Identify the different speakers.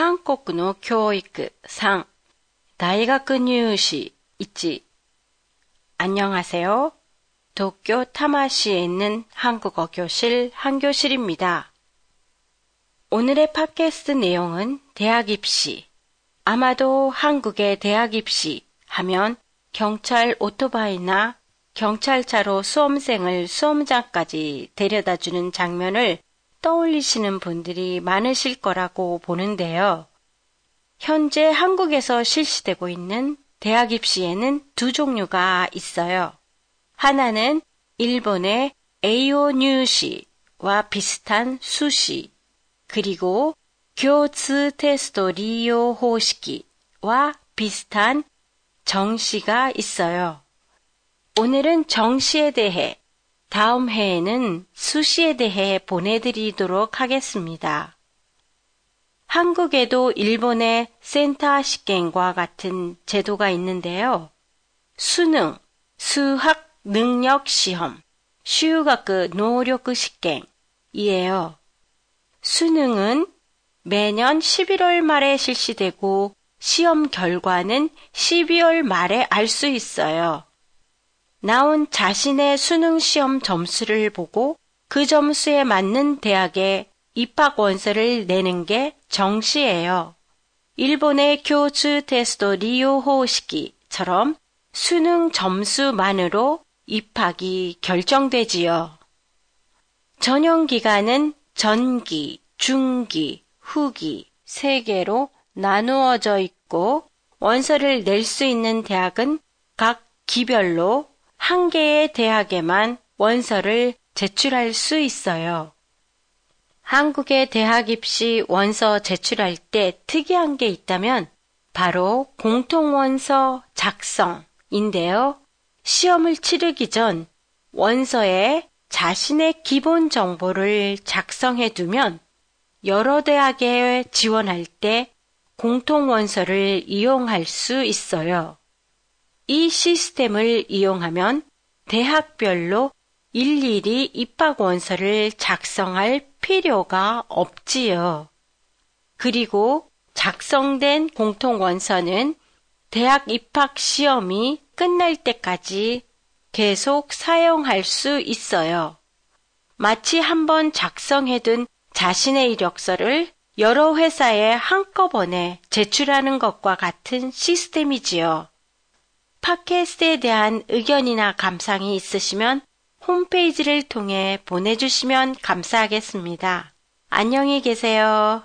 Speaker 1: 韓国の教育3大学入試 1 안녕하세요. 도쿄 타마시에 있는 한국어 교실 한교실입니다. 오늘의 팟캐스트 내용은 대학 입시. 아마도 한국의 대학 입시 하면 경찰 오토바이나 경찰차로 수험생을 수험장까지 데려다 주는 장면을 떠올리시는 분들이 많으실 거라고 보는데요. 현재 한국에서 실시되고 있는 대학 입시에는 두 종류가 있어요. 하나는 일본의 에이오 뉴시와 비슷한 수시, 그리고 교츠 테스토 리오 호시키와 비슷한 정시가 있어요. 오늘은 정시에 대해, 다음 회에는 수시에 대해 보내드리도록 하겠습니다. 한국에도 일본의 센터 시행과 같은 제도가 있는데요. 수능, 수학 능력 시험, 슈가크 노력 시행이에요. 수능은 매년 11월 말에 실시되고 시험 결과는 12월 말에 알 수 있어요. 나온 자신의 수능 시험 점수를 보고 그 점수에 맞는 대학에 입학 원서를 내는 게 정시예요. 일본의 교수 테스토 리오 호시키처럼 수능 점수만으로 입학이 결정되지요. 전형 기간은 전기, 중기, 후기 세 개로 나누어져 있고 원서를 낼 수 있는 대학은 각 기별로 한 개의 대학에만 원서를 제출할 수 있어요. 한국의 대학 입시 원서 제출할 때 특이한 게 있다면 바로 공통원서 작성인데요. 시험을 치르기 전 원서에 자신의 기본 정보를 작성해 두면 여러 대학에 지원할 때 공통원서를 이용할 수 있어요. 이 시스템을 이용하면 대학별로 일일이 입학 원서를 작성할 필요가 없지요. 그리고 작성된 공통 원서는 대학 입학 시험이 끝날 때까지 계속 사용할 수 있어요. 마치 한번 작성해둔 자신의 이력서를 여러 회사에 한꺼번에 제출하는 것과 같은 시스템이지요. 팟캐스트에 대한 의견이나 감상이 있으시면 홈페이지를 통해 보내주시면 감사하겠습니다. 안녕히 계세요.